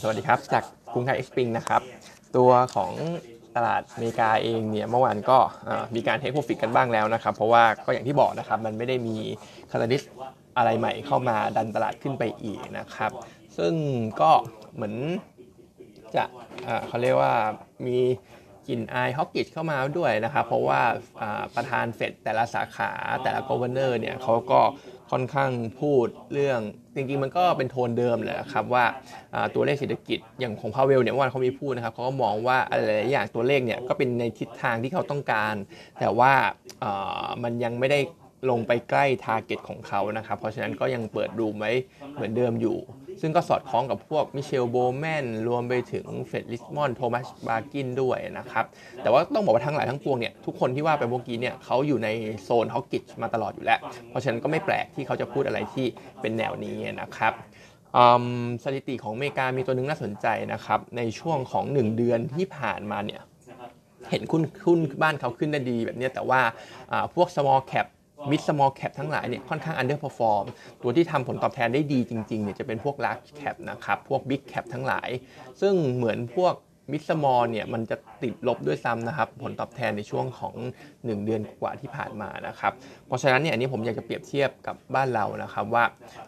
สวัสดีครับ จากกรุงไทย XSpring นะครับ ตัวของตลาดอเมริกาเองเนี่ยเมื่อวานก็มีการ take profit กันบ้างแล้วนะครับ เพราะว่าก็อย่างที่บอกนะครับ มันไม่ได้มี catalyst อะไรใหม่เข้ามาดันตลาดขึ้นไปอีกนะครับ ซึ่งก็เหมือนจะอ่าเขาเรียกว่ามีกลิ่นอาย hawkish เข้ามาด้วยนะครับ เพราะว่าประธานเฟดแต่ละสาขาแต่ละกเว e เนอร์เนี่ยเขาก็ ค่อนข้างพูดเรื่องจริงๆ มันก็เป็นโทนเดิมแหละครับว่าตัวเลขเศรษฐกิจอย่างของพาเวลเนี่ยวันเขามีพูดนะครับเขาก็มองว่าอะไรหลายอย่างตัวเลขเนี่ยก็เป็นในทิศทางที่เขาต้องการ แต่ว่าอ่ามันยังไม่ได้ลงไปใกล้ target ของเขานะครับ เพราะฉะนั้นก็ยังเปิด room ไว้เหมือนเดิมอยู่ ซึ่งก็สอดคล้องกับพวกมิเชลโบแมนรวมไปถึงเฟดริชมอนด์โทมัสบาร์กินด้วยนะครับ แต่ว่าต้องบอกว่าทั้งหลายทั้งปวงเนี่ยทุกคนที่ว่าไปเมื่อกี้เนี่ยเขาอยู่ในโซนฮอกกิชมาตลอดอยู่แล้ว เพราะฉะนั้นก็ไม่แปลกที่เขาจะพูดอะไรที่เป็นแนวนี้นะครับสถิติของอเมริกามีตัวหนึงน่าสนใจนะครับ ในช่วงของ 1 เดือนที่ผ่านมาเนี่ยเห็นคุณคุณบ้านเขาขึ้นได้ดีแบบนี้แต่ว่าอ่าพวก small cap mid small cap ทั้งหลายเนี่ยค่อนข้าง underperform ตัวที่ทำผลตอบแทนได้ดีจริงๆเนี่ยจะเป็นพวก large cap นะครับ พวก big cap ทั้งหลาย ซึ่งเหมือนพวก mid small เนี่ยมันจะติดลบด้วยซ้ำนะครับ ผลตอบแทนในช่วงของ 1 เดือนกว่าที่ผ่านมานะครับ เพราะฉะนั้นเนี่ยอันนี้ผมอยากจะเปรียบเทียบกับบ้านเรานะครับว่า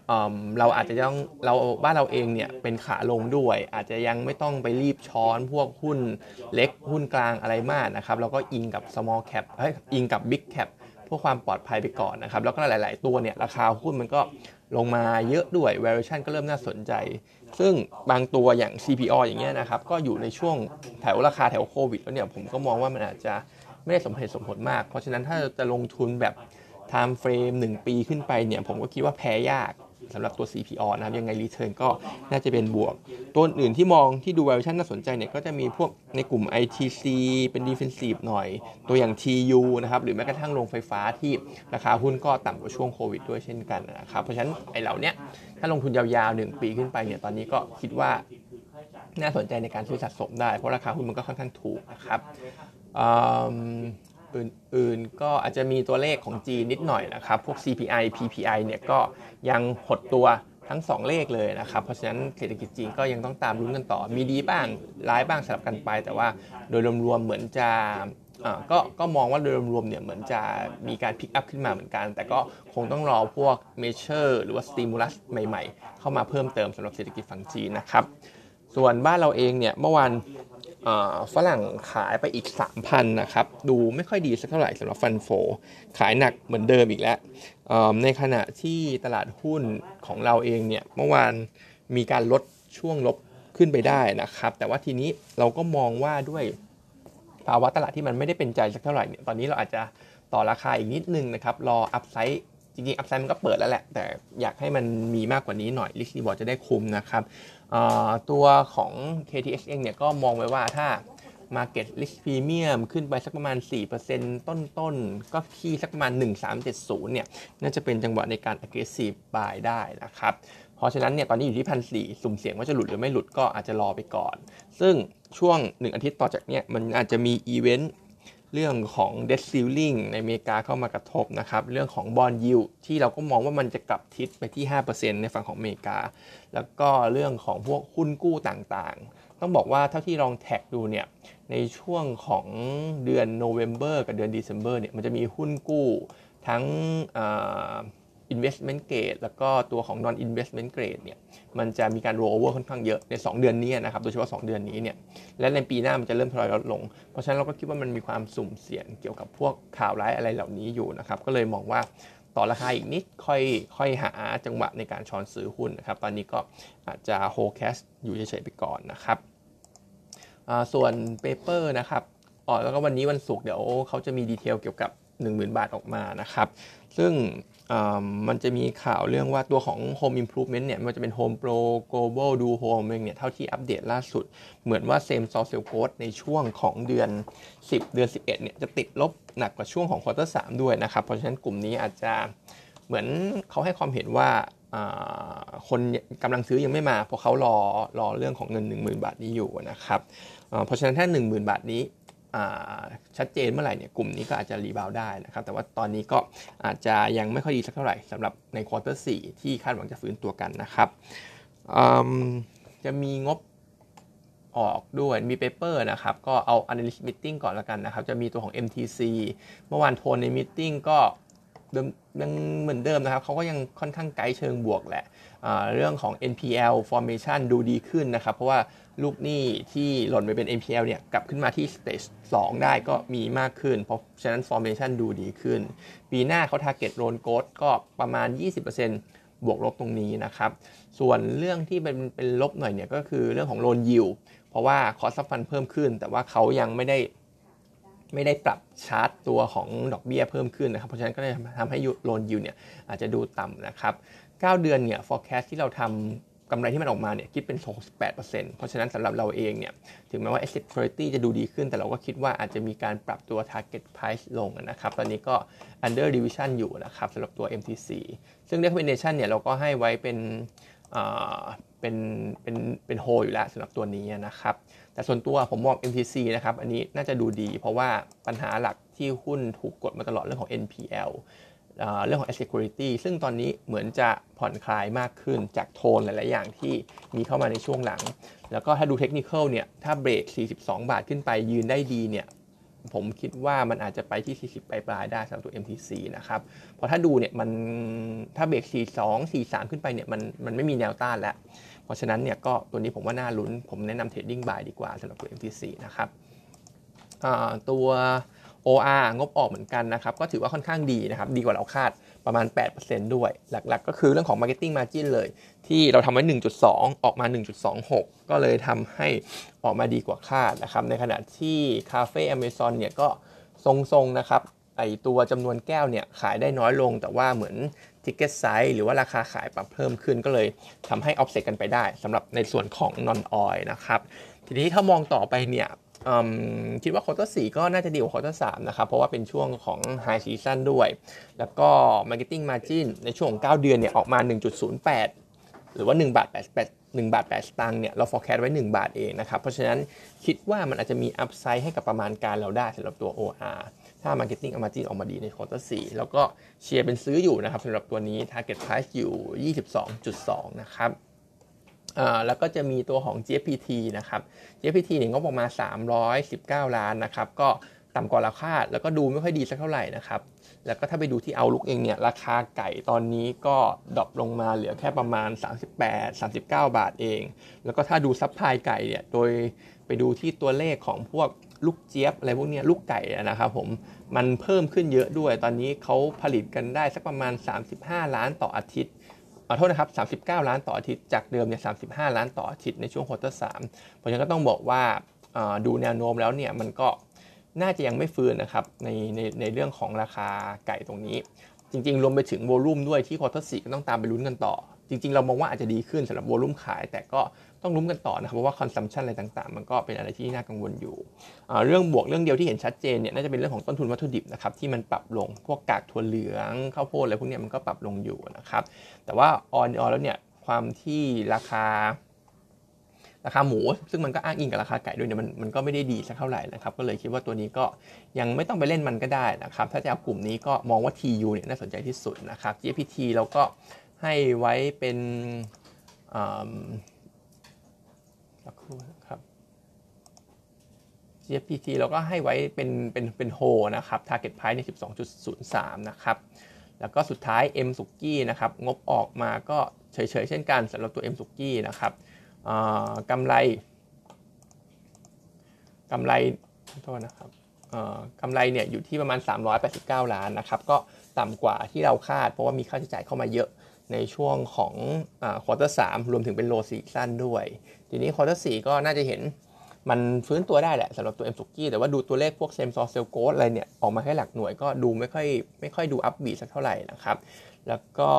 เเราอาจจะต้องเราบ้านเราเองเนี่ยเป็นขาลงด้วย อาจจะยังไม่ต้องไปรีบช้อนพวกหุ้นเล็กหุ้นกลางอะไรมากนะครับเราก็อิงกับ small cap เฮ้ยอิงกับ big cap เพื่อความปลอดภัยไปก่อนนะครับ แล้วก็หลาย ๆ ตัวเนี่ยราคาหุ้นมันก็ลงมาเยอะด้วย valuation ก็เริ่มน่าสนใจ ซึ่งบางตัวอย่าง CPO อย่างเงี้ยนะครับ ก็อยู่ในช่วงแถวราคาแถวโควิดแล้วเนี่ยผมก็มองว่ามันอาจจะไม่ได้สมเหตุสมผลมาก เพราะฉะนั้นถ้าจะลงทุนแบบ time frame 1 ปีขึ้นไปเนี่ยผมก็คิดว่าแพ้ยาก สำหรับตัว CPO นะครับยังไง return ก็น่าจะเป็นบวก ตัวอื่นที่มองที่ดู valuation น่าสนใจเนี่ยก็จะมีพวกในกลุ่ม ITC เป็น defensive หน่อย ตัวอย่าง TU นะครับหรือแม้กระทั่งโรงไฟฟ้าที่ราคาหุ้นก็ต่ำกว่าช่วงโควิดด้วยเช่นกันนะครับเพราะฉะนั้นไอ้เหล่านี้ถ้าลงทุนยาวๆ 1 ปีขึ้นไปเนี่ยตอนนี้ก็คิดว่าน่าสนใจในการซื้อสะสมได้ เพราะราคาหุ้นมันก็ค่อนข้างถูกนะครับ อื่นๆ ก็อาจจะมีตัวเลขของจีนนิดหน่อยนะครับ พวก CPI PPI เนี่ยก็ยังหดตัวทั้ง 2 เลขเลยนะครับ เพราะฉะนั้นเศรษฐกิจจีนก็ยังต้องตามรุ้นกันต่อ มีดีบ้างร้ายบ้างสลับกันไป แต่ว่าโดยรวมๆเหมือนจะก็ก็มองว่าโดยรวมๆเนี่ยเหมือนจะมีการ pick up ขึ้นมาเหมือนกัน แต่ก็คงต้องรอพวก measure หรือว่า stimulus ใหม่ๆ เข้ามาเพิ่มเติมสำหรับเศรษฐกิจฝั่งจีนนะครับ ส่วนบ้านเราเองเนี่ยเมื่อวาน ฝรั่งขายไปอีก 3,000นะครับ ดูไม่ค่อยดีสักเท่าไหร่สำหรับ fund flow ขายหนักเหมือนเดิมอีกแล้ว ในขณะที่ตลาดหุ้นของเราเองเนี่ยเมื่อวานมีการลดช่วงลบขึ้นไปได้นะครับ แต่ว่าทีนี้เราก็มองว่าด้วยภาวะตลาดที่มันไม่ได้เป็นใจสักเท่าไหร่เนี่ยตอนนี้เราอาจจะต่อราคาอีกนิดนึงนะครับ รอ upside จริงๆ upside มันก็เปิดแล้วแหละ แต่อยากให้มันมีมากกว่านี้หน่อย risk reward จะได้คุมนะครับ ตัวของ KTX เองเนี่ยก็มองไว้ว่าถ้า Market Risk Premium ขึ้นไปสักประมาณ 4%ต้นๆก็ที่สักประมาณ 1370 เนี่ย น่าจะเป็นจังหวะในการ aggressive buy ได้นะครับ เพราะฉะนั้นเนี่ยตอนนี้อยู่ที่พันสี่สุ่มเสี่ยงว่าจะหลุดหรือไม่หลุดก็อาจจะรอไปก่อน ซึ่งช่วง 1 อาทิตย์ต่อจากเนี้ยมันอาจจะมีอีเวนต์ เรื่องของ debt ceiling ในอเมริกาเข้ามากระทบนะครับ เรื่องของบอลยิวที่เราก็มองว่ามันจะกลับทิศไปที่ 5%ในฝั่งของอเมริกา แล้วก็เรื่องของพวกหุ้นกู้ต่างๆ ต้องบอกว่าเท่าที่ลองแท็กดูเนี่ย ในช่วงของเดือนโนเวม ber กับเดือน December เนี่ย มันจะมีหุ้นกู้ทั้ง investment grade แล้วก็ตัวของ non investment grade เนี่ยมันจะมีการ roll over ค่อนข้างเยอะใน 2 เดือนนี้นะครับโดยเฉพาะ 2 เดือนนี้เนี่ยและในปีหน้ามันจะเริ่มทยอยลดลง เพราะฉะนั้นเราก็คิดว่ามันมีความสุ่มเสี่ยงเกี่ยวกับพวกข่าวร้ายอะไรเหล่านี้อยู่นะครับก็เลยมองว่าต่อราคาอีกนิดค่อยค่อยหาจังหวะในการช้อนซื้อหุ้นนะครับตอนนี้ก็อาจจะ hold cash อยู่เฉยๆไปก่อนนะครับส่วน paper นะครับอ๋อแล้วก็วันนี้วันศุกร์เดี๋ยวเขาจะมี detail เกี่ยวกับ 10,000 บาทออกมานะครับ ซึ่ง มันจะมีข่าวเรื่องว่าตัวของ Home Improvement เนี่ยมันจะเป็น Home Pro Global Do Home เองเนี่ยเท่าที่อัปเดตล่าสุด เหมือนว่า Same Store Sales Growth ในช่วงของเดือน 10 เดือน 11เนี่ยจะติดลบหนักกว่าช่วงของควอเตอร์3ด้วยนะครับ เพราะฉะนั้นกลุ่มนี้อาจจะเหมือนเขาให้ความเห็นว่าคนกำลังซื้อยังไม่มา เพราะเขารอรอเรื่องของเงิน 10,000 บาทนี้อยู่นะครับเพราะฉะนั้นถ้า 10,000 บาทนี้ ชัดเจนเมื่อไหร่เนี่ยกลุ่มนี้ก็อาจจะ rebound ได้นะครับแต่ว่าตอนนี้ก็อาจจะยังไม่ค่อยดีสักเท่าไหร่สำหรับใน quarter 4 ที่คาดหวังจะฟื้นตัวกันนะครับจะมีงบออกด้วยมี paper นะครับ ก็เอา analyst meeting ก่อนละกันนะครับ จะมีตัวของ MTC เมื่อวานโทนใน meeting ก็ ยังเหมือนเดิมนะครับเขาก็ยังค่อนข้างไกด์เชิงบวกแหละเรื่องของ NPL formation ดูดีขึ้นนะครับ เพราะว่าลูกหนี้ที่หล่นไปเป็น NPL เนี่ยกลับขึ้นมาที่ stage 2 ได้ก็มีมากขึ้น เพราะฉะนั้น formation ดูดีขึ้น ปีหน้าเขา target loan growth ก็ประมาณ 20%บวกลบตรงนี้นะครับ ส่วนเรื่องที่เป็นเป็นลบหน่อยเนี่ยก็คือเรื่องของ loan yield เพราะว่า cost of fund เพิ่มขึ้น แต่ว่าเขายังไม่ได้ ไม่ได้ปรับชาร์ตตัวของดอกเบี้ยเพิ่มขึ้นนะครับ เพราะฉะนั้นก็เลยทำให้โลนยูเนี่ยอาจจะดูต่ำนะครับ 9 เดือนเนี่ย forecast ที่เราทำกำไรที่มันออกมาเนี่ยคิดเป็น 68%เพราะฉะนั้นสำหรับเราเองเนี่ยถึงแม้ว่า asset quality จะดูดีขึ้น แต่เราก็คิดว่าอาจจะมีการปรับตัว target price ลงนะครับ ตอนนี้ก็ under revision อยู่นะครับสำหรับตัว MTC ซึ่ง recommendation เนี่ยเราก็ให้ไว้เป็น เป็นเป็นเป็นโฮอยู่แล้วสำหรับตัวนี้นะครับ แต่ส่วนตัวผมมอง MTC นะครับ อันนี้น่าจะดูดี เพราะว่าปัญหาหลักที่หุ้นถูกกดมาตลอดเรื่องของ NPL เรื่องของ asset quality ซึ่งตอนนี้เหมือนจะผ่อนคลายมากขึ้นจากโทนหลาย ๆ อย่างที่มีเข้ามาในช่วงหลัง แล้วก็ถ้าดูเทคนิคเนี่ย ถ้าเบรก 42 บาทขึ้นไปยืนได้ดีเนี่ย ผมคิดว่ามันอาจจะไปที่ 40 ปลายๆได้สำหรับตัว MTC นะครับเพราะถ้าดูเนี่ยมันถ้าเบรก 42 43 ขึ้นไปเนี่ยมันมันไม่มีแนวต้านแล้ว เพราะฉะนั้นเนี่ยก็ตัวนี้ผมว่าน่าลุ้น ผมแนะนำ trading buy ดีกว่าสำหรับตัว MTC นะครับตัว OR งบออกเหมือนกันนะครับ ก็ถือว่าค่อนข้างดีนะครับ ดีกว่าเราคาด ประมาณ 8%ด้วย หลักๆ ก็คือเรื่องของ Marketing Margin เลย ที่เราทำไว้ 1.2 ออกมา 1.26 ก็เลยทำให้ออกมาดีกว่าคาดนะครับ ในขณะที่ Cafe Amazon เนี่ยก็ทรงๆ นะครับ ไอตัวจำนวนแก้วเนี่ยขายได้น้อยลง แต่ว่าเหมือน ticket size หรือว่าราคาขายปรับเพิ่มขึ้นก็เลยทำให้ออฟเซ็ตกันไปได้สำหรับในส่วนของ non-oil นะครับ ทีนี้ถ้ามองต่อไปเนี่ย คิดว่า quarter 4 ก็น่าจะดีกว่า quarter 3 นะครับ เพราะว่าเป็นช่วงของ high season ด้วย แล้วก็ Marketing Margin ในช่วง 9 เดือนเนี่ยออกมา 1.08 หรือว่า1บาท88 1บาท8สตางค์เนี่ยเรา forecast ไว้ 1 บาทเองนะครับ เพราะฉะนั้นคิดว่ามันอาจจะมี upside ให้กับประมาณการเราได้สำหรับตัว OR ถ้า Marketing Margin ออกมาดีใน quarter 4แล้วก็เชียร์เป็นซื้ออยู่นะครับสำหรับตัวนี้ Target Price อยู่ 22.2 นะครับ แล้วก็จะมีตัวของ GPT นะครับ GPT เนี่ยงบออกมา319 ล้านนะครับ ก็ต่ำกว่าเราคาดแล้วก็ดูไม่ค่อยดีสักเท่าไหร่นะครับ แล้วก็ถ้าไปดูที่ outlook เองเนี่ย ราคาไก่ตอนนี้ก็ drop ลงมาเหลือแค่ประมาณ 38 39 บาทเอง แล้วก็ถ้าดู supply ไก่เนี่ยโดยไปดูที่ตัวเลขของพวกลูกเจี๊ยบอะไรพวกนี้ลูกไก่นะครับผมมันเพิ่มขึ้นเยอะด้วย ตอนนี้เขาผลิตกันได้สักประมาณ 35 ล้านต่ออาทิตย์ โทษนะครับ 39 ล้านต่ออาทิตย์ จากเดิมเนี่ย 35 ล้านต่ออาทิตย์ในช่วง quarter 3 เพราะฉะนั้นก็ต้องบอกว่าดูแนวโน้มแล้วเนี่ยมันก็น่าจะยังไม่ฟื้นนะครับในในในเรื่องของราคาไก่ตรงนี้ จริงๆ รวมไปถึง volume ด้วยที่ quarter 4 ก็ต้องตามไปลุ้นกันต่อ จริง ๆ เรามองว่าอาจจะดีขึ้นสำหรับ volume ขาย แต่ก็ต้องลุ้นกันต่อนะครับเพราะว่า consumption อะไรต่างๆ มันก็เป็นอะไรที่น่ากังวลอยู่ เรื่องบวกเรื่องเดียวที่เห็นชัดเจนเนี่ยน่าจะเป็นเรื่องของต้นทุนวัตถุดิบนะครับที่มันปรับลงพวกกากถั่วเหลืองข้าวโพดอะไรพวกนี้มันก็ปรับลงอยู่นะครับแต่ว่าออนออนแล้วเนี่ยความที่ราคาราคาหมู ซึ่งมันก็อ้างอิงกับราคาไก่ด้วยเนี่ยมันมันก็ไม่ได้ดีสักเท่าไหร่นะครับ ก็เลยคิดว่าตัวนี้ก็ยังไม่ต้องไปเล่นมันก็ได้นะครับ ถ้าจะเอากลุ่มนี้ก็มองว่า TU เนี่ยน่าสนใจที่สุดนะครับ GPT เราก็ ให้ไว้เป็นสักครู่นะครับ GFPT เราก็ให้ไว้เป็นเป็นเป็นโฮนะครับ Target Price ใน 12.03 นะครับ แล้วก็สุดท้าย M สุกี้นะครับ งบออกมาก็เฉยๆ เช่นกันสำหรับตัว M สุกี้นะครับกำไรกำไรโทษนะครับกำไรเนี่ยอยู่ที่ประมาณ 389 ล้านนะครับ ก็ต่ำกว่าที่เราคาดเพราะว่ามีค่าใช้จ่ายเข้ามาเยอะ ในช่วงของ quarter 3 รวมถึงเป็น low season ด้วย ทีนี้ quarter 4 ก็น่าจะเห็นมันฟื้นตัวได้แหละสำหรับตัว M สุกี้แต่ว่าดูตัวเลขพวก same-store sales growth อะไรเนี่ย ออกมาแค่หลักหน่วยก็ดูไม่ค่อยไม่ค่อยดู upbeat สักเท่าไหร่นะครับ แล้วก็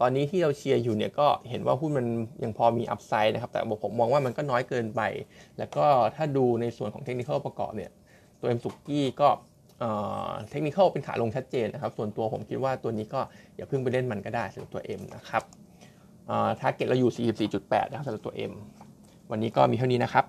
ตอนนี้ที่เราเชียร์อยู่เนี่ยก็เห็นว่าหุ้นมันยังพอมี upside นะครับ แต่ผมมองว่ามันก็น้อยเกินไป แล้วก็ถ้าดูในส่วนของเทคนิคประกอบเนี่ยตัว M สุกี้ก็ เทคนิคเป็นขาลงชัดเจนนะครับ ส่วนตัวผมคิดว่าตัวนี้ก็อย่าเพิ่งไปเล่นมันก็ได้สำหรับตัว M นะครับ target เราอยู่ 44.8 นะครับสำหรับตัว M วันนี้ก็มีเท่านี้นะครับ